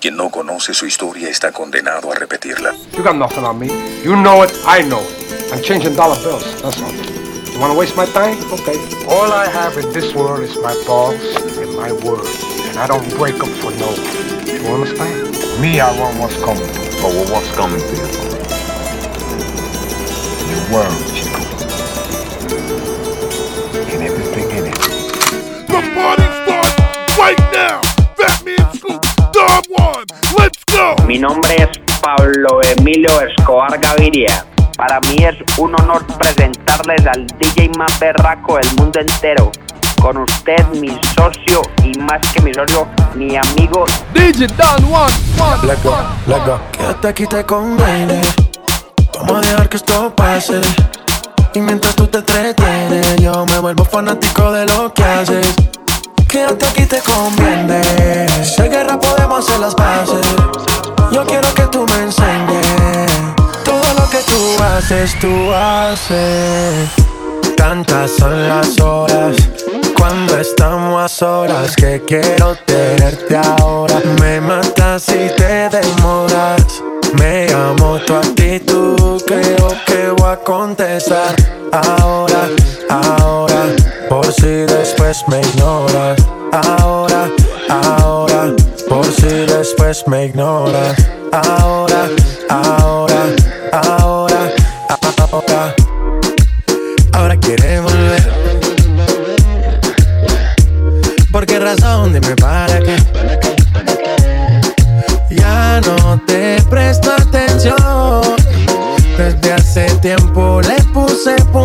Quien no conoce su historia está condenado a repetirla. You got nothing on me. You know it, I know it. I'm changing dollar bills, that's all. You wanna waste my time? Okay. All I have in this world is my balls and my word. And I don't break them for no one. You understand? Me, I want what's coming. Oh, well, what's coming to you? Your world, Chico. And everything in it. The party starts right now. Let's go. Mi nombre es Pablo Emilio Escobar Gaviria. Para mí es un honor presentarles al DJ más berraco del mundo entero. Con usted, mi socio y más que mi socio, mi amigo. DJ Don One, One, Let go, let go. Quédate aquí, te conviene. Vamos a dejar que esto pase. Y mientras tú te entretienes, yo me vuelvo fanático de lo que haces. Quédate aquí, te conviene. Si guerra, podemos hacer las paces. Yo quiero que tú me enseñes. Todo lo que tú haces, tú haces. Tantas son las horas cuando estamos a solas que quiero tenerte ahora. Me matas si te demoras. Me llamo tu actitud, creo que voy a contestar ahora, ahora, por si después me ignoras. Ahora, ahora, por si después me ignoras. Ahora, ahora, ahora, ahora. Ahora quiere volver. ¿Por qué razón? Dime para qué. Ya no te presto atención. Desde hace tiempo le puse punto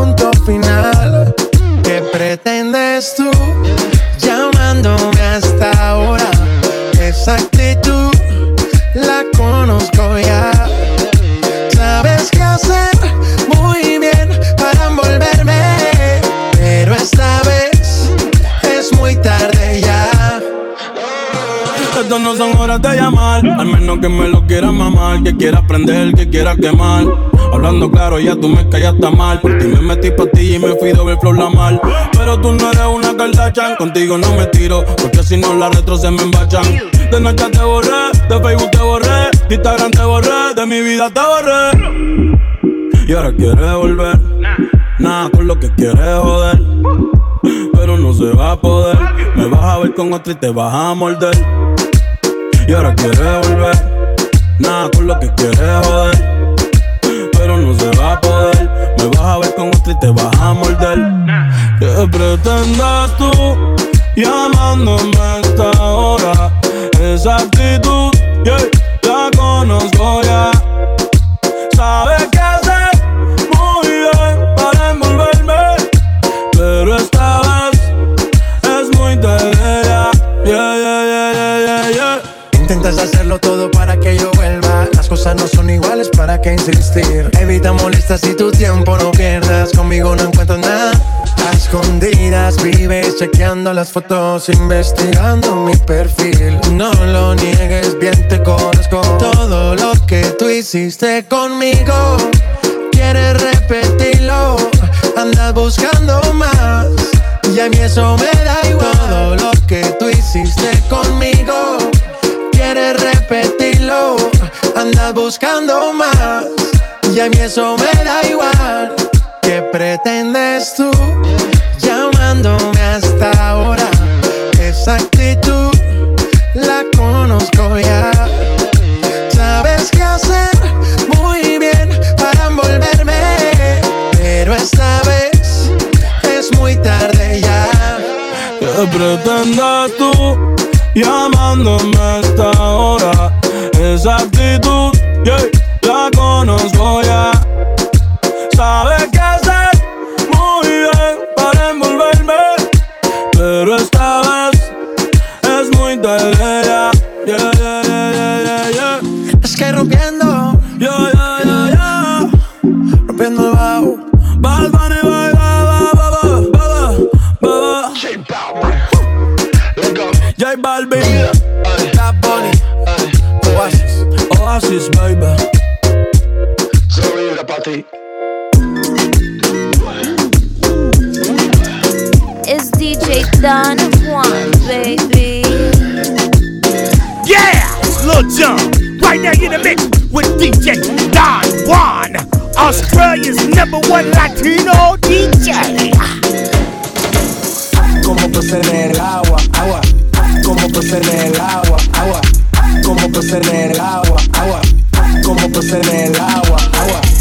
quiera prender, que quiera quemar. Hablando claro, ya tú me callaste mal. Por ti me metí pa' ti y me fui doble flor la mal. Pero tú no eres una Kardashian, contigo no me tiro, porque si no las retro se me embachan. De noche te borré, de Facebook te borré, de Instagram te borré, de mi vida te borré. Y ahora quieres volver, nada con lo que quieres joder. Pero no se va a poder, me vas a ver con otro y te vas a morder. Y ahora quieres volver, nada con lo que quieres joder. Pero no se va a poder, me vas a ver con otro y te vas a morder. ¿Qué pretendes tú llamándome a esta hora? Esa actitud, yeah, la conozco ya. Sabes Evita molestas y tu tiempo no pierdas. Conmigo no encuentro nada. A escondidas vives chequeando las fotos, investigando mi perfil. No lo niegues, bien te conozco. Todo lo que tú hiciste conmigo, quieres repetirlo. Andas buscando más. Y a mí eso me da igual. Todo lo que tú hiciste conmigo, quieres repetirlo. Andas buscando más. Y a mí eso me da igual. ¿Qué pretendes tú llamándome hasta ahora? Esa actitud la conozco ya. Sabes qué hacer muy bien para envolverme. Pero esta vez es muy tarde ya. ¿Qué pretendes tú llamándome a esta hora? Esa actitud, yeah, la conozco ya. Sabes qué hacer muy bien para envolverme. Pero esta vez es muy tarde ya. Yeah, yeah, yeah, yeah, yeah, yeah. Es que rompiendo, Yeah, yeah, yeah, yeah. rompiendo el bajo. Bad Bunny, bye, bye, bye, bye, bye, bye, bye. J Balvin, It's DJ Don Juan, baby. Yeah! Lil Jon. Right now in the mix with DJ Don Juan, Australia's number one Latino DJ. Como pues en el agua, agua. Como pues en el agua, agua. Como pues en el agua, agua. Como pues en el agua, agua.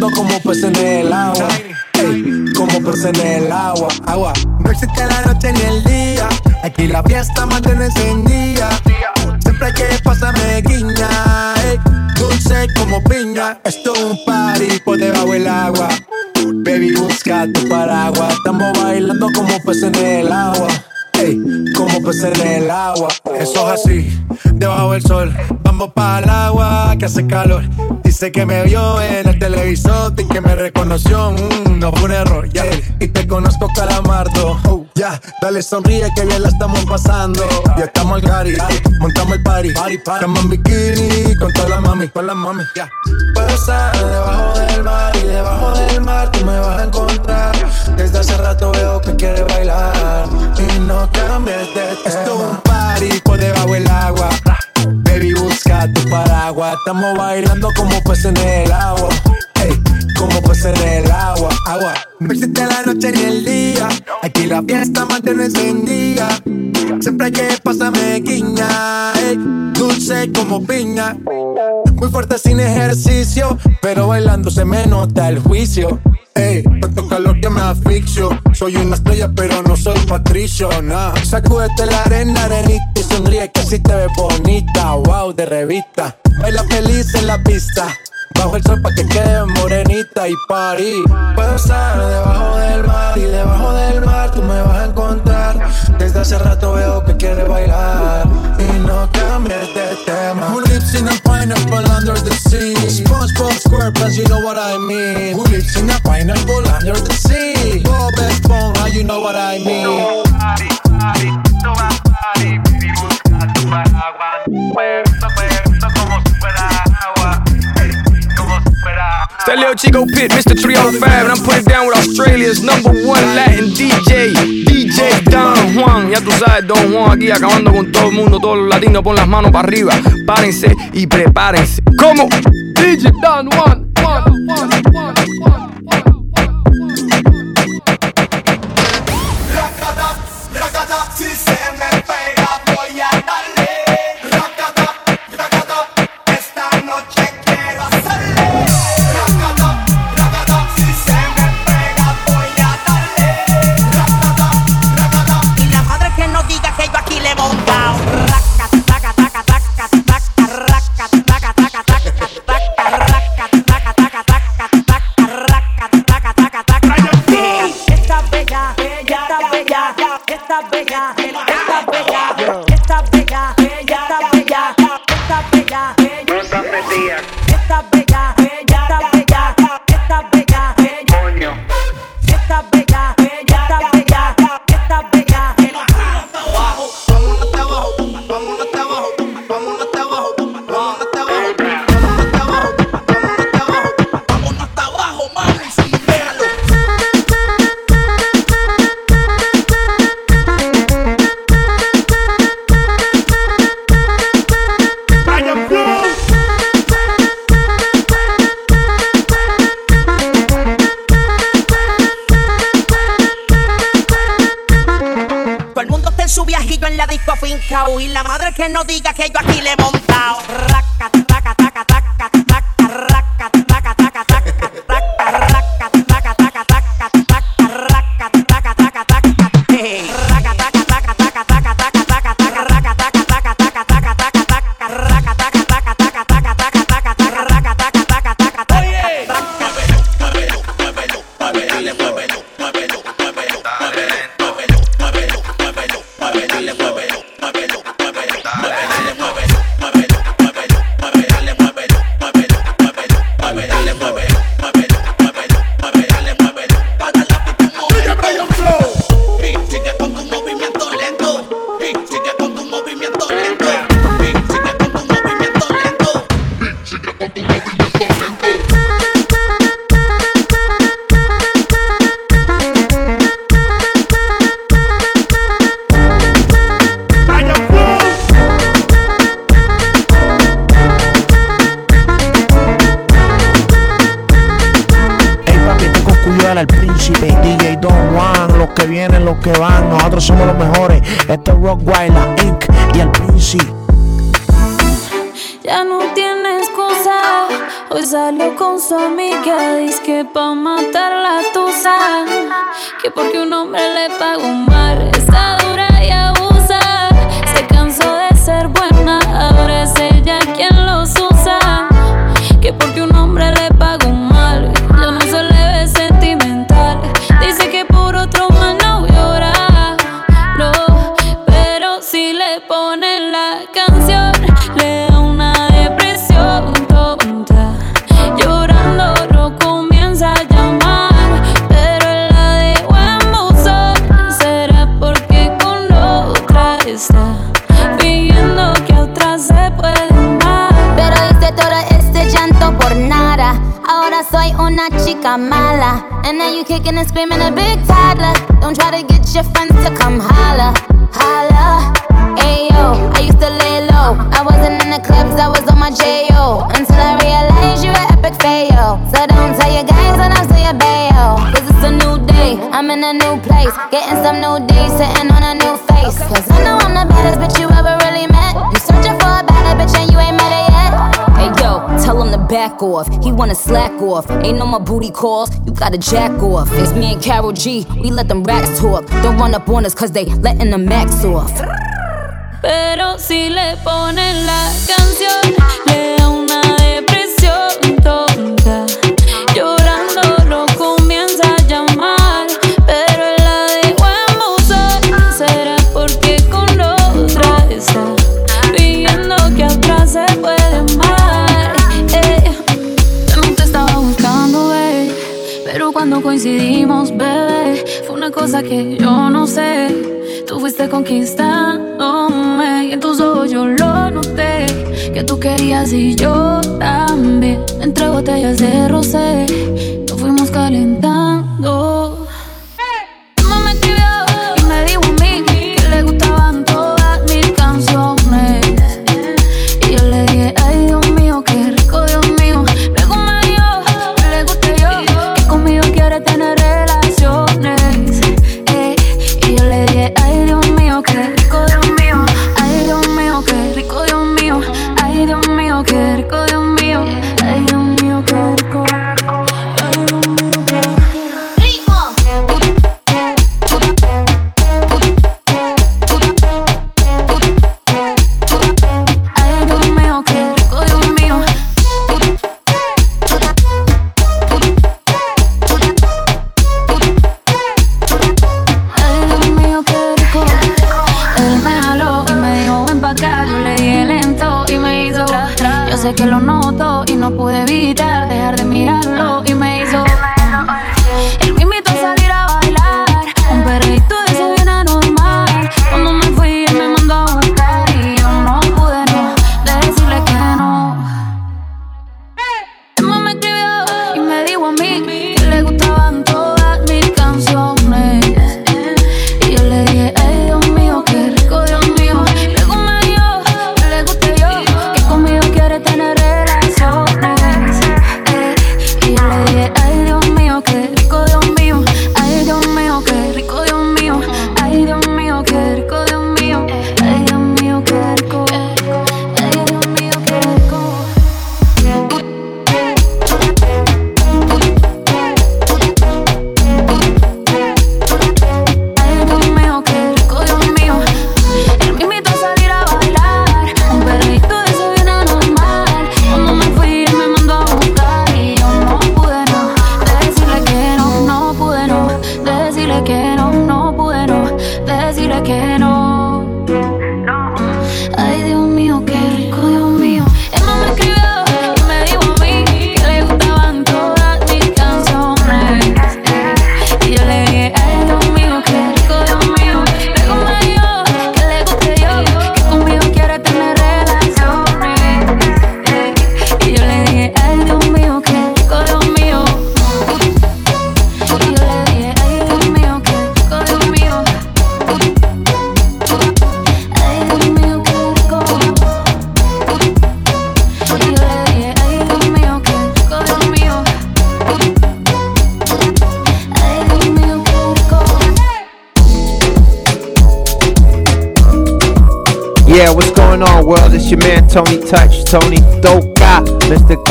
Como pues en el agua. Como pues en el agua, agua. No existe la noche ni el día. Aquí la fiesta mantiene encendida. Siempre que pasarme guiña. ey, dulce como piña. Esto es un party por debajo del agua. Baby, busca tu paraguas. Estamos bailando como pues en el agua. Ey, como pues en el agua. Eso es así, debajo del sol. Vamos para el agua que hace calor. Dice que me vio en el televisor y que me reconoció. Mm, no fue un error, ya. Y te conozco, calamardo. Oh, ya, dale sonríe que bien la estamos pasando. Ya estamos al gari, montamos el party. Estamos en bikini con todas las mami, con las mami. Ya. Estar debajo del mar y debajo del mar tú me vas a encontrar. Desde hace rato veo que quieres bailar y no cambies de tema. Esto es un party por debajo del agua. Baby, busca tu paraguas. Estamos bailando como pues en el agua. Ey, como pues en el agua, agua. No existe la noche ni el día. Aquí la fiesta mantiene encendida. Siempre hay que pasarme guiña. ey, dulce como piña. Muy fuerte sin ejercicio, pero bailando se me nota el juicio. Ey, tanto calor que me asfixio. Soy una estrella, pero no soy patricio, nah. Sacúdete la arena, arenita y sonríe que así te ves bonita. Wow, de revista. Baila feliz en la pista. Bajo el sol pa' que quede morenita y party. Puedo estar debajo del mar y debajo del mar tú me vas a encontrar. Desde hace rato veo que quieres bailar under the sea? Bob Esponja, you know what I mean. That little Chico Pit, Mr. 305, and I'm putting down with Australia's number one Latin DJ, DJ Don Juan. Ya tú sabes, Don Juan aquí acabando con todo el mundo, todos los latinos, pon las manos para arriba. Párense y prepárense. ¿Cómo? DJ Don. Juan, Juan, Juan, Juan, Juan. Que no diga que yo aquí le back off. He wanna slack off. Ain't no my booty calls, you gotta jack off. It's me and Carol G, we let them rats talk. Don't run up on us cause they letting the max off. Pero si le ponen la canción. que yo no sé. Tú fuiste conquistándome y en tus ojos yo lo noté. Que tú querías y yo también. Entre botellas de rosé, nos fuimos calentando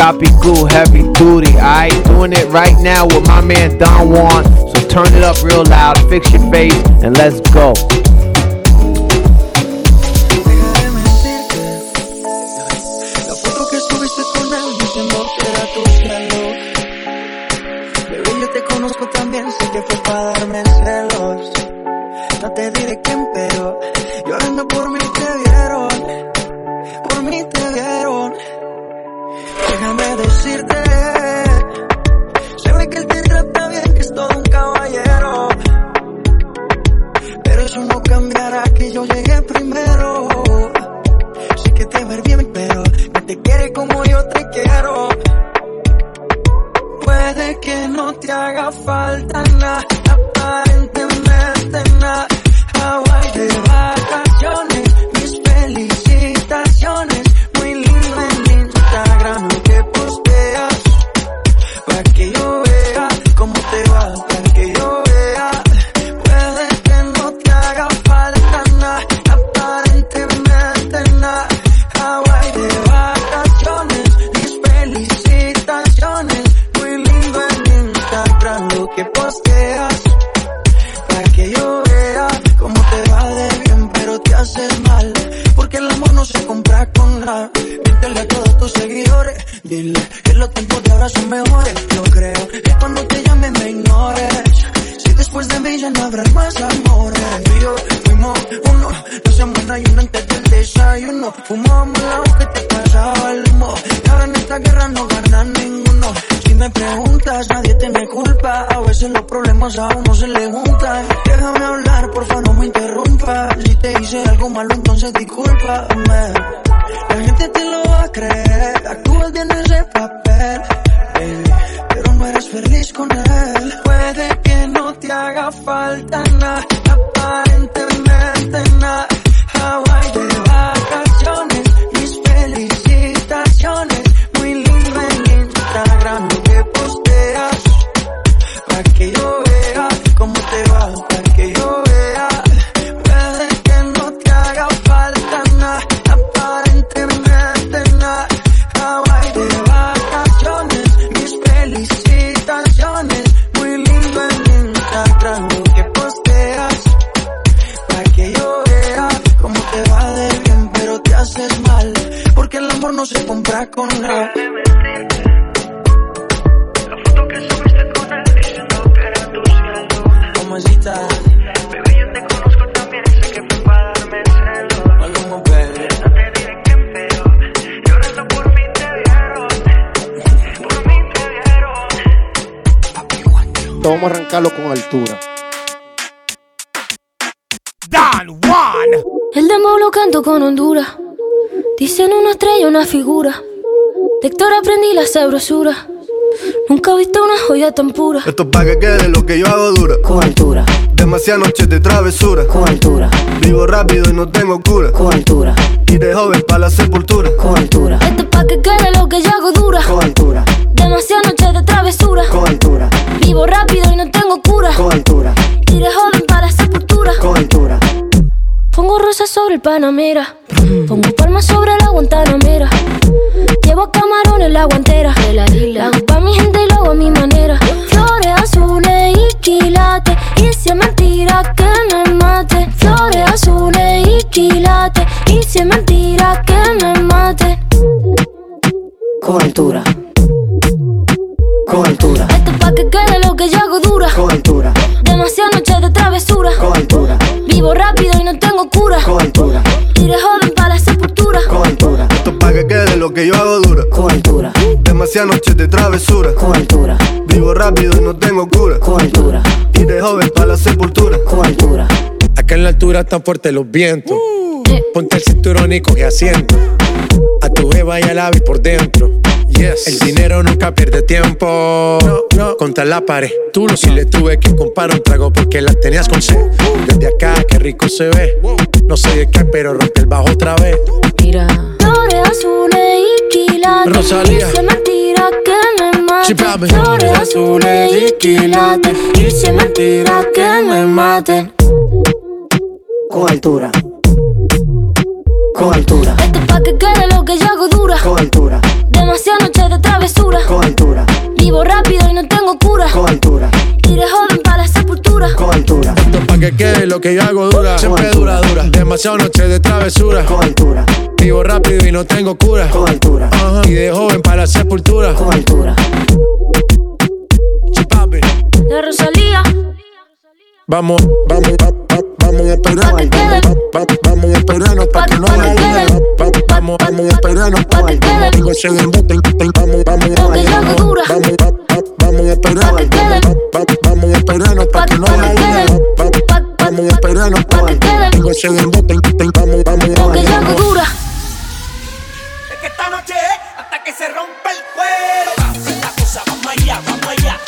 Copy Cool, heavy duty. I doing it right now with my man Don Juan. So turn it up real loud, fix your face, and let's go. Trata bien, que es todo un caballero. Pero eso no cambiará que yo llegué primero. Sé que te ir bien, pero no te quiere como yo te quiero. Puede que no te haga falta nada, sabrosura. Nunca he visto una joya tan pura. Esto es pa' que quede lo que yo hago dura. Con altura. Demasiadas noches de travesura. Con altura. Vivo rápido y no tengo cura. Con altura. Y de joven pa' la sepultura. Con altura. Esto es pa' que quede lo que yo hago dura. Con altura. Sobre el Panamera. Pongo palmas sobre la Guantanamera. Llevo camarones la guantera. La hago pa' mi gente y lo hago a mi manera. Flores azules y quilates. Y si es mentira que me mate. Flores azules y quilates. Y si es mentira que me mate. Con altura. Con altura. Esto es pa' que quede lo que yo hago dura. Con altura. Demasiadas noches de travesura. Con altura. Vivo rápido y no tengo cura. Con altura. Y de joven para la sepultura. Con altura. Esto es pa' que quede lo que yo hago dura. Con altura. Demasiadas noches de travesura. Con altura. Vivo rápido y no tengo cura. Con altura. Y de joven pa' la sepultura. Con altura. Acá en la altura están fuertes los vientos. Ponte el cinturón y coge asiento. A tu jeva y al ave por dentro. Yes. El dinero nunca pierde tiempo. No, no. Contra la pared. Tú lo si le tuve que comprar un trago porque la tenías con sed. Desde acá, qué rico se ve. No sé de qué, pero rompe el bajo otra vez. Mira. Flores azules y quilates. Rosalía. Y si es mentira que me mate. Flores azules y quilates. Y si es mentira que me maten. Con altura con altura. Esto pa' que quede lo que yo hago dura, con altura. Demasiadas noches de travesura, con altura. Vivo rápido y no tengo cura, con altura. Iré joven para la sepultura, con altura. Esto pa' que quede lo que yo hago dura, con siempre altura. dura, dura. Demasiadas noches de travesura, con altura. Vivo rápido y no tengo cura, con altura. Y de joven para la sepultura, con altura. La Rosalía. Vamos, vamos vamos a esperarnos, vamos a esperarnos para que no. Vamos, vamos a esperarnos, digo se embuten, vamos, vamos a bailar, vamos, vamos a esperarnos, vamos a esperarnos para que no vayan. Vamos a esperarnos, digo se embuten, vamos, vamos a bailar. Es que esta noche hasta que se rompa el cuero. Vamos allá, vamos allá.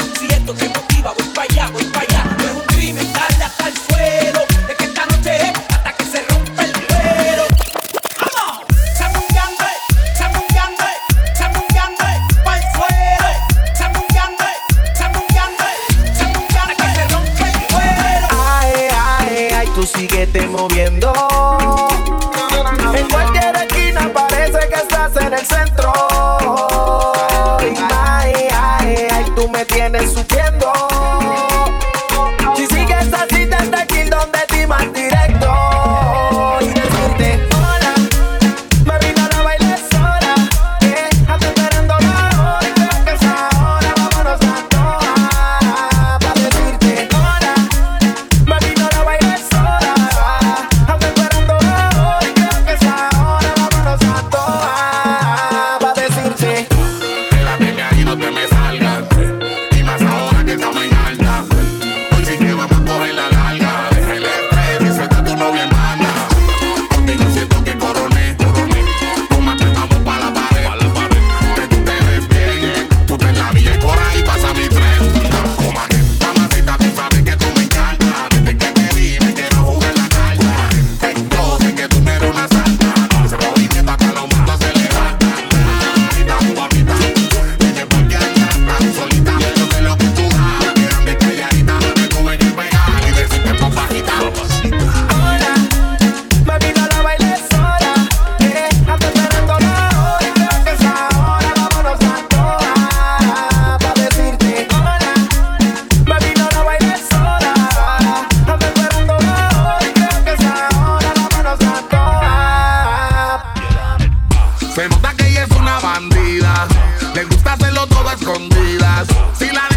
Voy para allá, voy para allá. No es un crimen darle hasta suelo. Se nota que ella es una bandida. Le gusta hacerlo todo a escondidas. Si la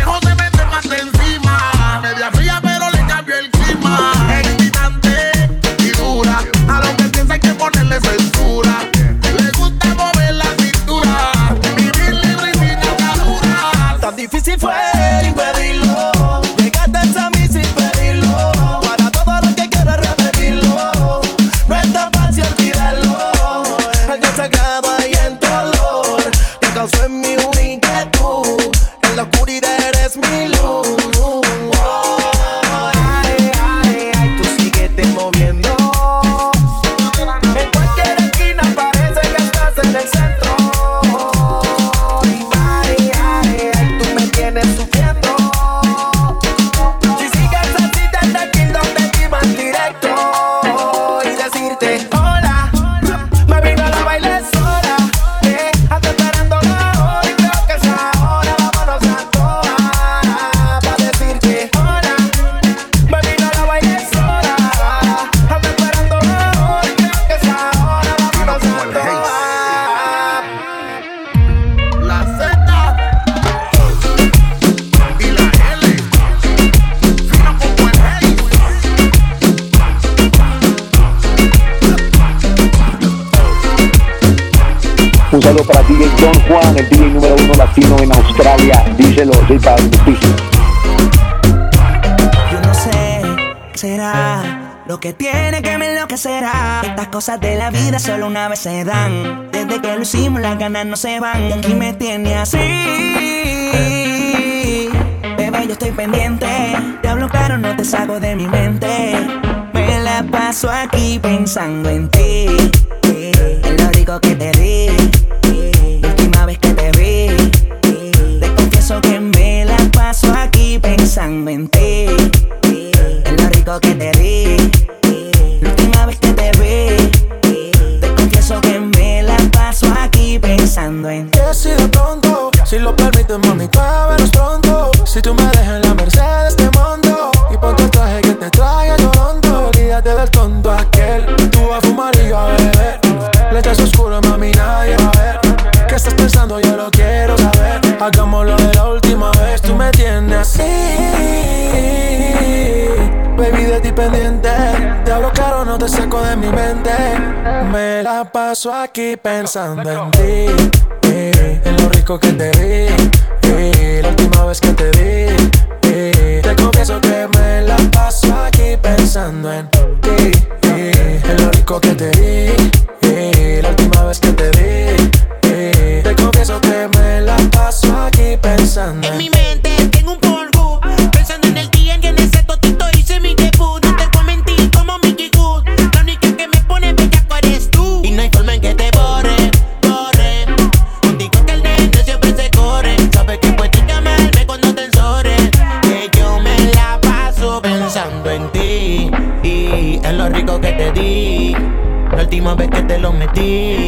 solo una vez se dan. Desde que lo hicimos, las ganas no se van. Y aquí me tiene así. Bebé, yo estoy pendiente. Te hablo claro, no te saco de mi mente. Me la paso aquí pensando en ti. Es lo rico que te di. Última vez que te vi. Te confieso que me la paso aquí pensando en ti. Es lo rico que te di. paso aquí pensando en ti. Eh, en lo rico que te di. Eh, la última vez que te di. Eh, te confieso que me la paso aquí pensando en ti. en lo rico que te di. la última vez que te di. te confieso que me la paso aquí pensando en, en mi Di.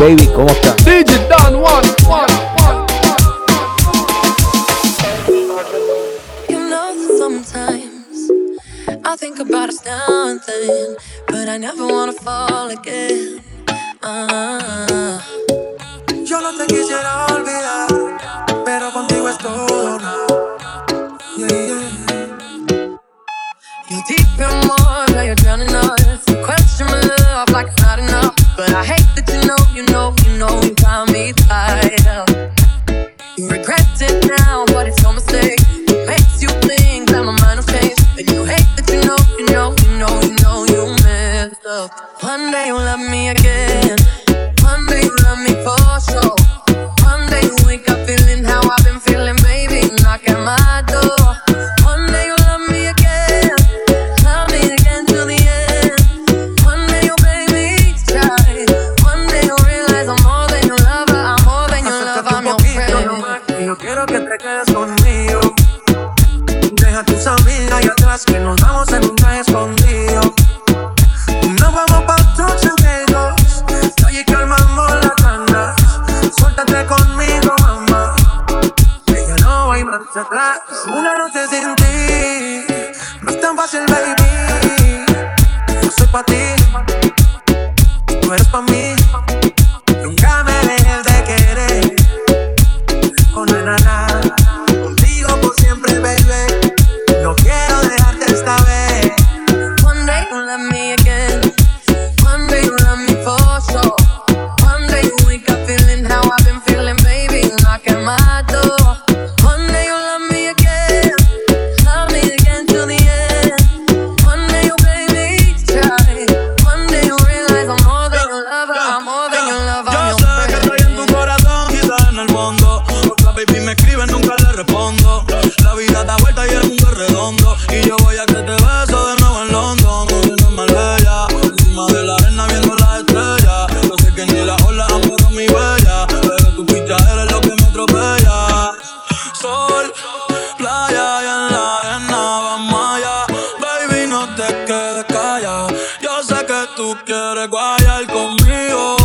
baby. ¿Cómo? no te quedes callada. Yo sé que tú quieres guayar conmigo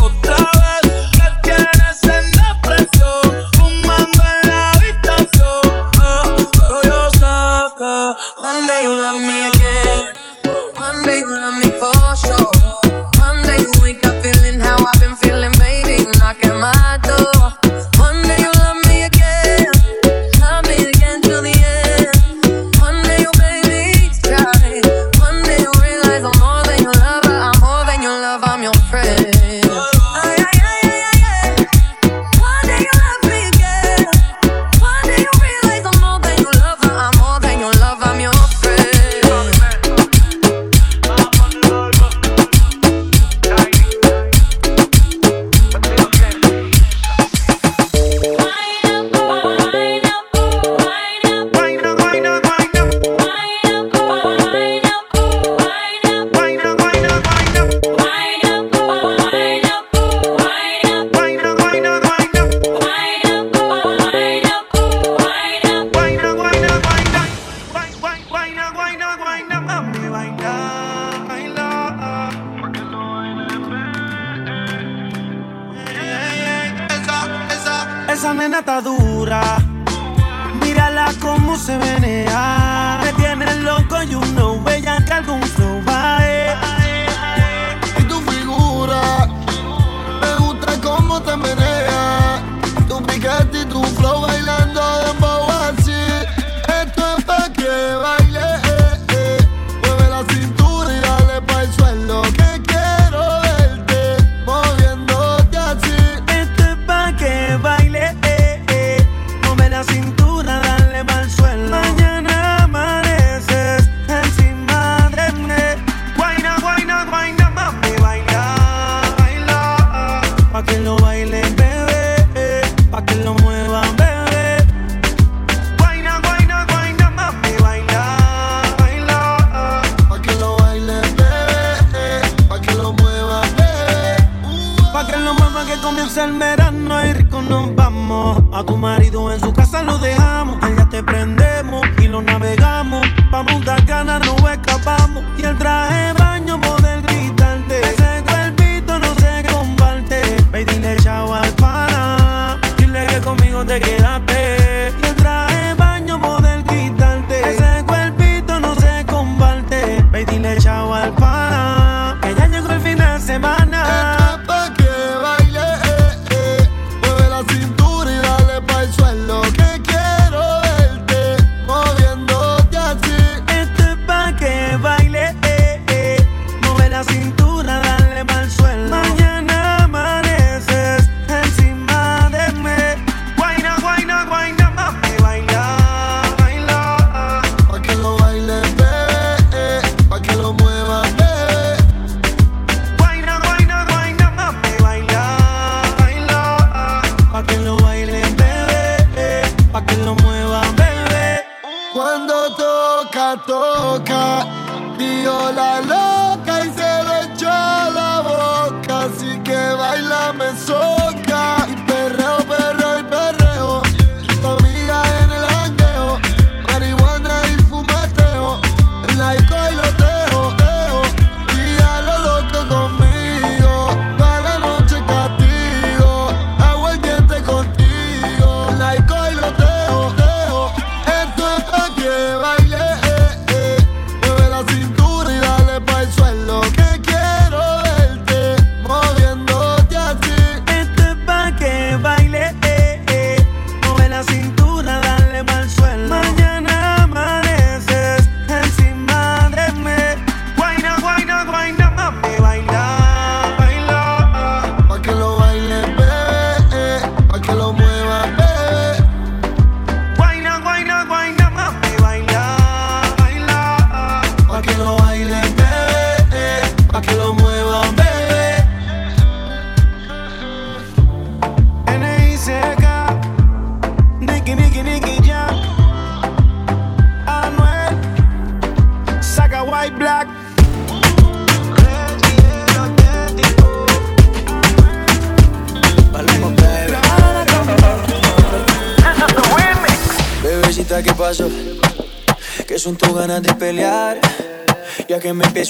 que bailame solo.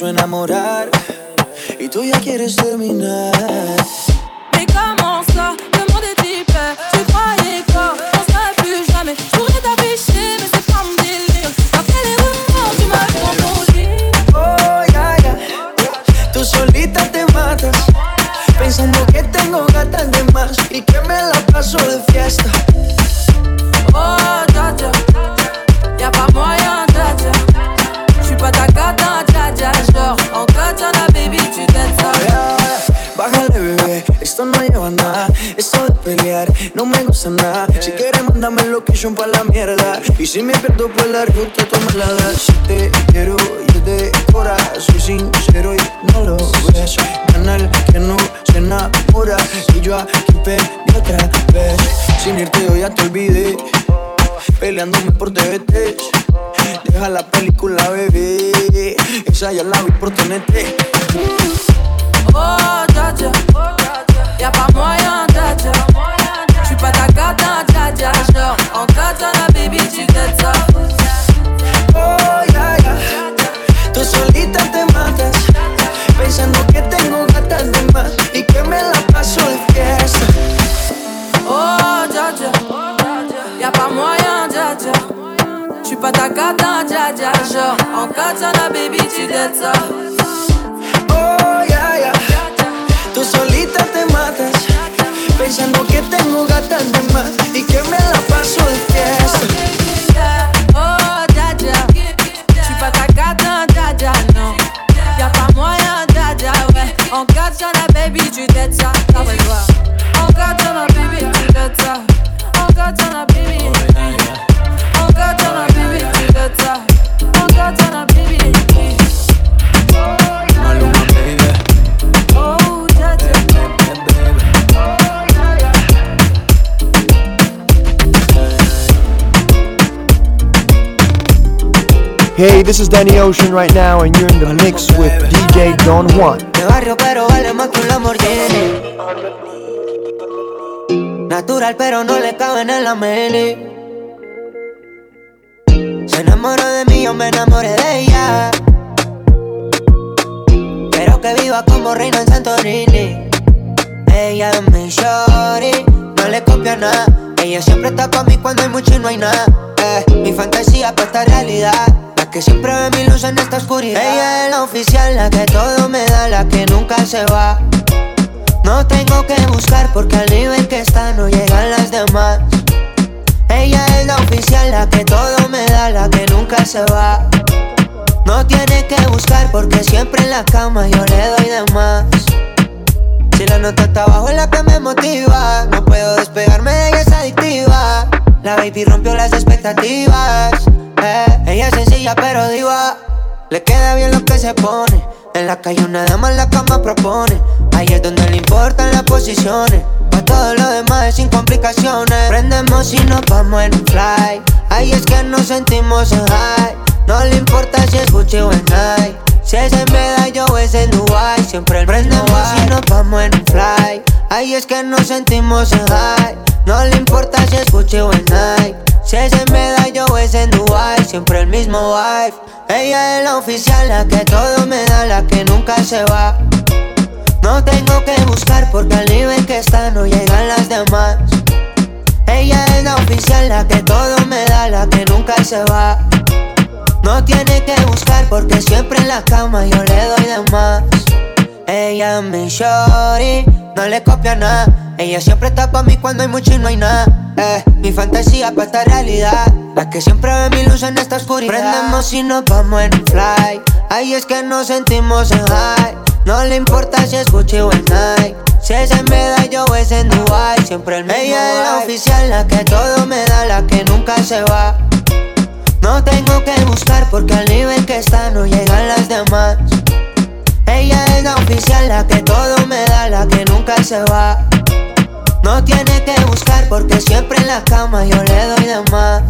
A enamorar y tú ya quieres terminar. Mais comment ça monde est hyper Tu croyais quoi On serait plus jamais Je pourrais t'afficher Mais c'est pas mon délire Après les rumeurs Tu m'as confondu Oh, ya, ya. Tú solita te matas, pensando que tengo gatas de más y que me la paso de fiesta. Hey, this is Danny Ocean right now, and you're in the mix with DJ Don Juan. Natural, pero no le caben en la mini. Se enamoró de mí, yo me enamoré de ella. Pero que viva como reina en Santorini. Ella es mi shorty, no le copia nada. Ella siempre está pa' mí cuando hay mucho y no hay nada. Eh, mi fantasía pa' esta realidad. Que siempre ve mi luz en esta oscuridad. Ella es la oficial, la que todo me da, la que nunca se va. No tengo que buscar porque al nivel que está no llegan las demás. Ella es la oficial, la que todo me da, la que nunca se va. No tiene que buscar porque siempre en la cama yo le doy de más. Si la nota está abajo es la que me motiva. No puedo despegarme de ella, es adictiva. La baby rompió las expectativas. eh. Ella es sencilla pero diva. Le queda bien lo que se pone. En la calle una dama en la cama propone. Ahí es donde le importan las posiciones. Pa' todo lo demás es sin complicaciones. Prendemos y nos vamos en un fly. Ahí es que nos sentimos en high. No le importa si es Gucci o en Nike. Si es en Medallo o es en Dubai. Siempre el prendemos y nos vamos en un fly. Ahí es que nos sentimos en high. No le importa si es Gucci o en Nike. Si es en Medallo o es en Dubai. Siempre el mismo vibe. Ella es la oficial, la que todo me da, la que nunca se va. No tengo que buscar porque al nivel que está no llegan las demás. Ella es la oficial, la que todo me da, la que nunca se va. No tiene que buscar porque siempre en la cama yo le doy de más. Ella mi shorty, no le copia nada. Ella siempre está pa' mí cuando hay mucho y no hay nada. Eh, mi fantasía pa' esta realidad. La que siempre ve mi luz en esta oscuridad. Prendemos y nos vamos en fly. Ahí es que nos sentimos en high. No le importa si es Gucci o en Nike. Si es en Medallo o es en Dubai. Siempre el mismo Ella es la oficial, la que todo me da, la que nunca se va. No tengo que buscar porque al nivel que está no llegan las demás. Ella es la oficial, la que todo me da, la que nunca se va. No tiene que buscar porque siempre en la cama yo le doy de más.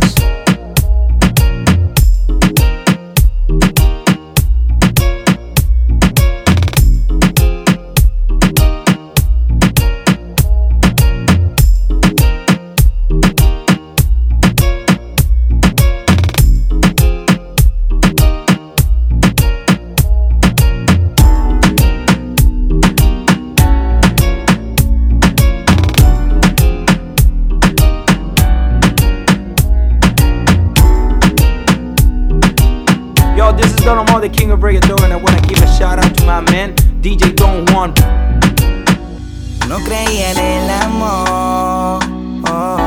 the king of reggaeton and I wanna give a shout out to my man DJ Don Juan. No creía en el amor, oh,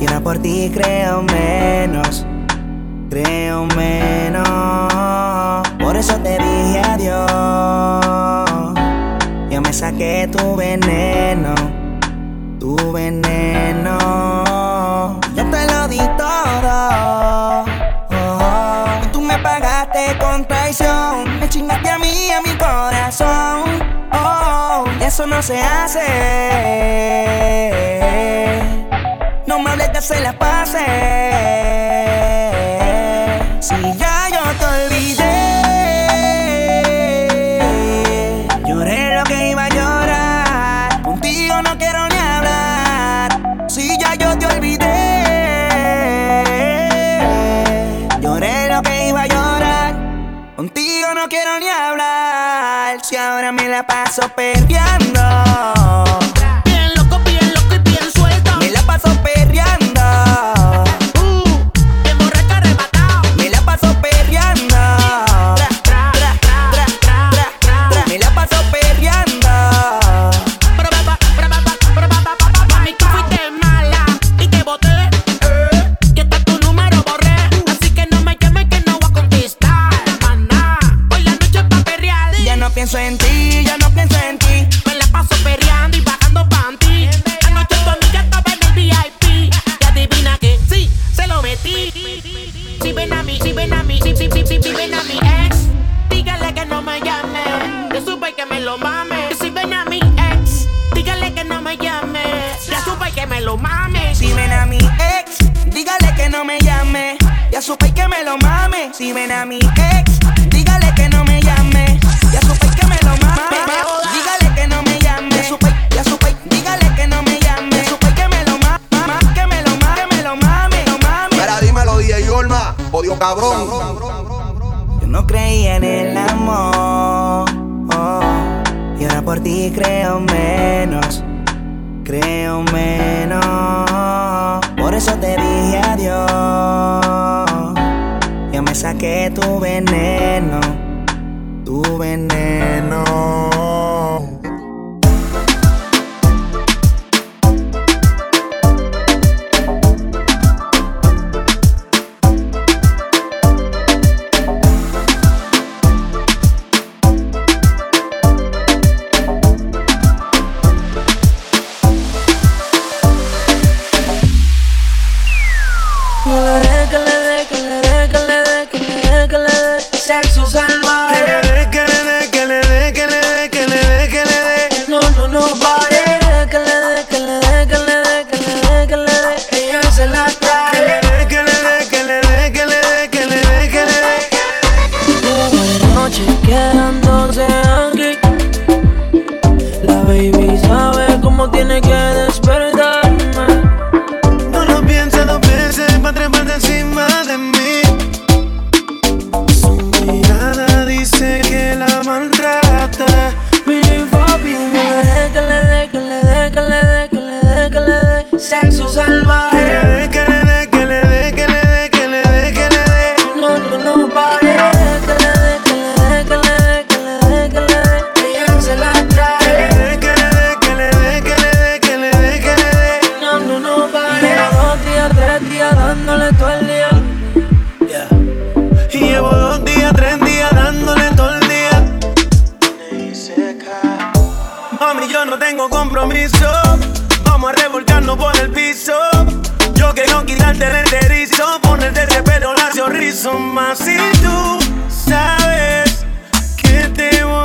y ahora por ti creo menos, creo menos. Por eso te dije adiós, yo me saqué tu veneno, tu veneno. Yo te lo di todo. Me chingaste a mí, a mi corazón. Oh, oh, eso no se hace. No me hables de hacer las paces. Si ya paso perdiendo. por ti creo menos, creo menos. Por eso te dije adiós. Ya me saqué tu veneno, tu veneno. Mami, yo no tengo compromiso. Vamos a revolcarnos por el piso. Yo quiero quitarte el enterizo, ponerte ese pelo lacio rizo. Más si tú sabes que te voy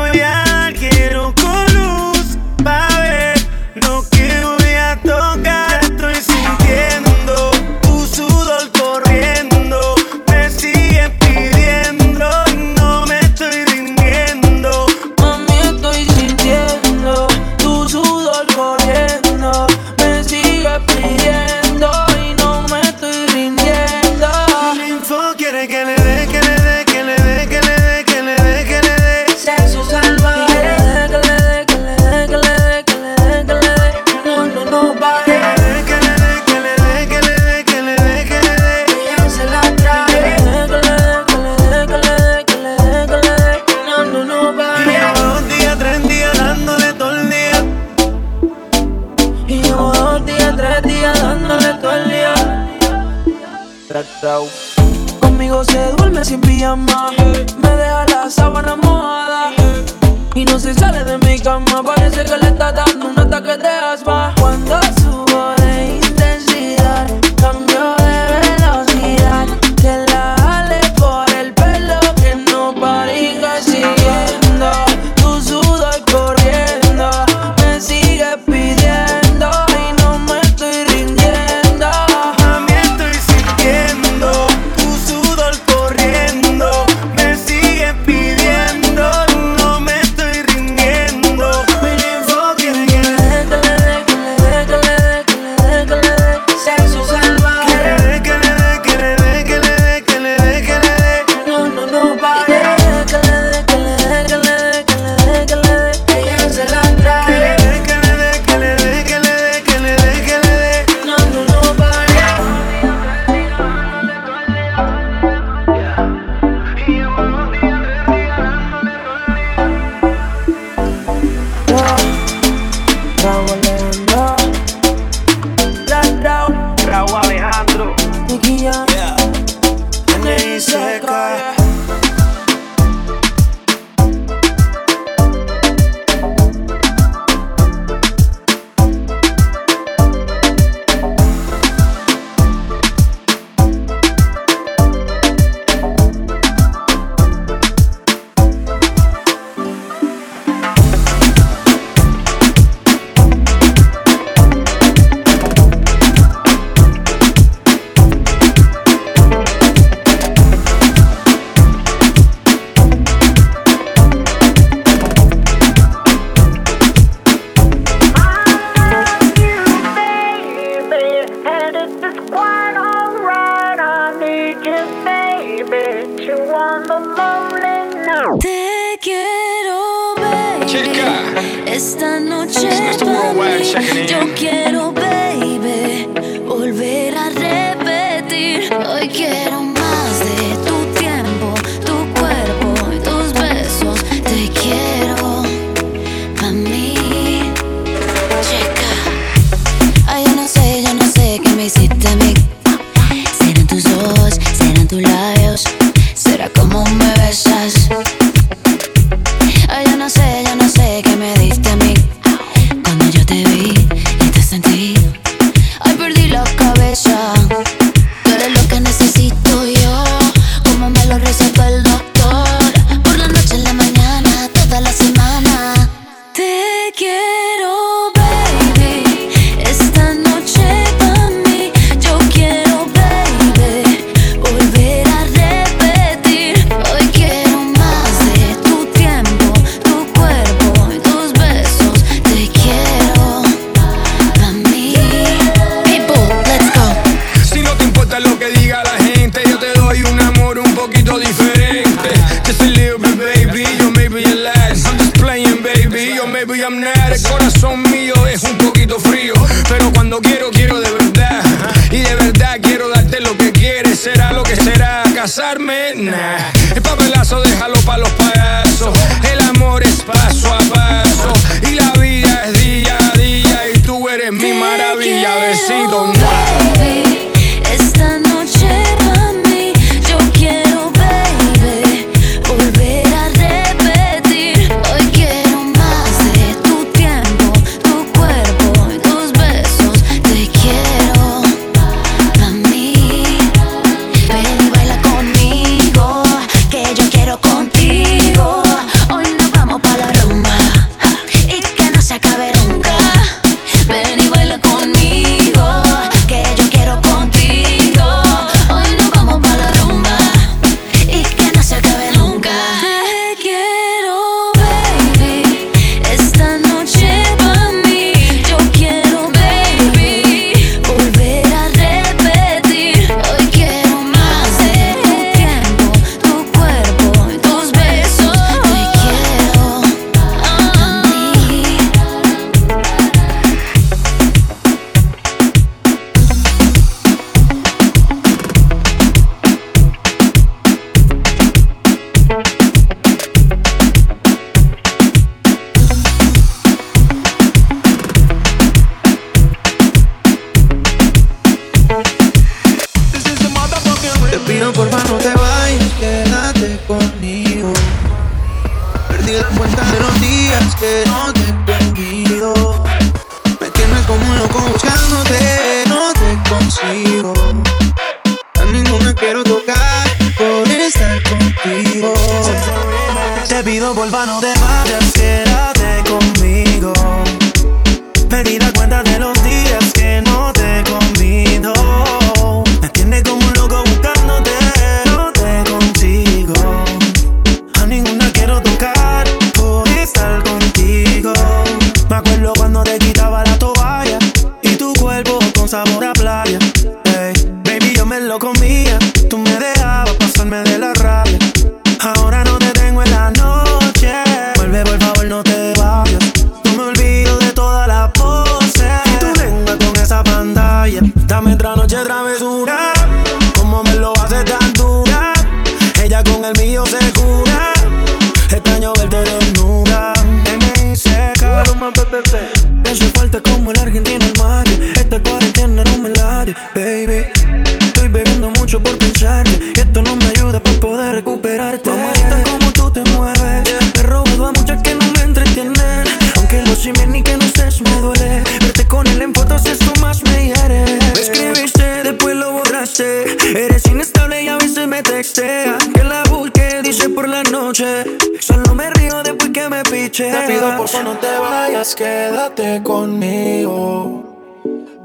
piche. Te pido por favor no te vayas, quédate conmigo.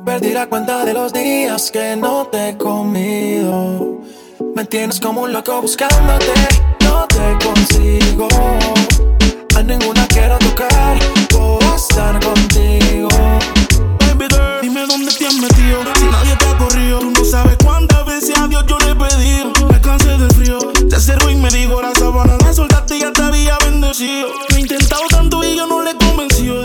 Perdí la cuenta de los días que no te he comido. Me tienes como un loco buscándote, no te consigo. A ninguna quiero tocar por estar contigo. Baby girl, dime dónde te has metido. Si nadie te ha corrido, tú no sabes cuántas veces a Dios yo le he pedido. Me cansé del frío, se cerró y me dijo la sábana la soltaste y ya te había bendecido.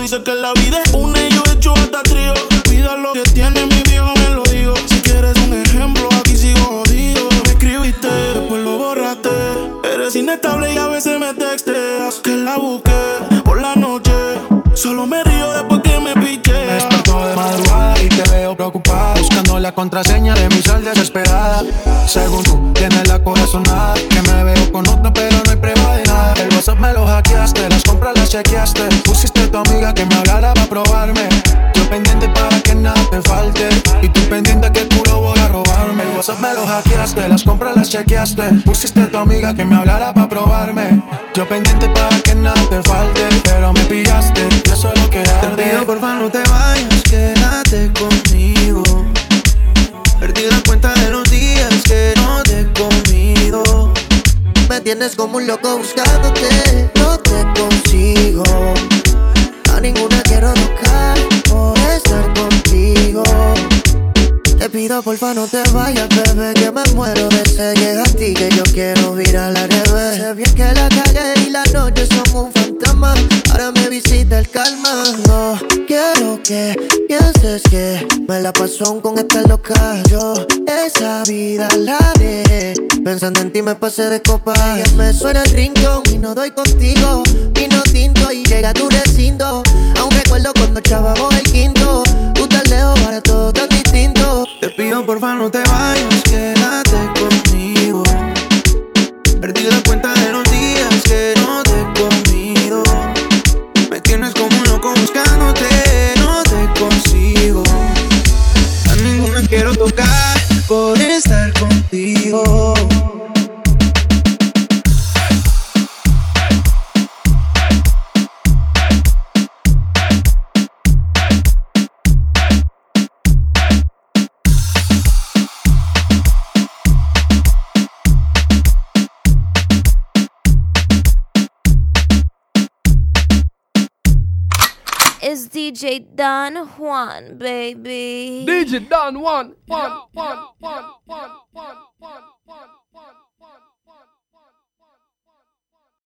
Dice que la vida es una y yo he hecho hasta trío. Cuida lo que tiene mi viejo, me lo digo. Si quieres un ejemplo, aquí sigo jodido. Me escribiste, después lo borraste. Eres inestable y a veces me texteas. Que la busqué por la noche. Solo me río después que me piché. Me despertó de madrugada y te veo preocupada Buscando la contraseña de mi sal desesperada Según tú, tienes la corazonada Que me veo con otra pero no hay prueba de nada El WhatsApp me lo hackeaste, las compras las chequeaste Pusiste tu amiga que me hablara para probarme. Yo pendiente para que nada te falte. Y tú pendiente que tú lo voy a robarme. El WhatsApp me lo hackeaste, las compras las chequeaste. Pusiste a tu amiga que me hablara para probarme. Yo pendiente para que nada te falte Pero me pillaste, y eso es lo que arde Te pido porfa no te vayas, quédate conmigo. Perdí la cuenta de los días que no te he comido. Me tienes como un loco buscándote, no te consigo. Pido porfa no te vayas, bebé, que me muero de sed. Llega a ti que yo quiero ir al revés. Sé bien que la calle y la noche son un fantasma. Ahora me visita el calma. No quiero que pienses que me la pasó con esta loca. Yo esa vida la dejé. Pensando en ti me pasé de copa. Y me suena el rincón y no doy contigo. Vino tinto y llega tu recinto. Aún recuerdo cuando echábamos el quinto. Tú tan lejos, ahora todo tan distinto. Te pido porfa no te vayas, quédate conmigo. Perdí la cuenta de los días que no te he comido. Me tienes como un loco buscándote, no te consigo. A ninguna quiero tocar por estar contigo. DJ Don Juan, baby. DJ Don Juan, Juan, Juan, Juan, Juan, Juan, Juan.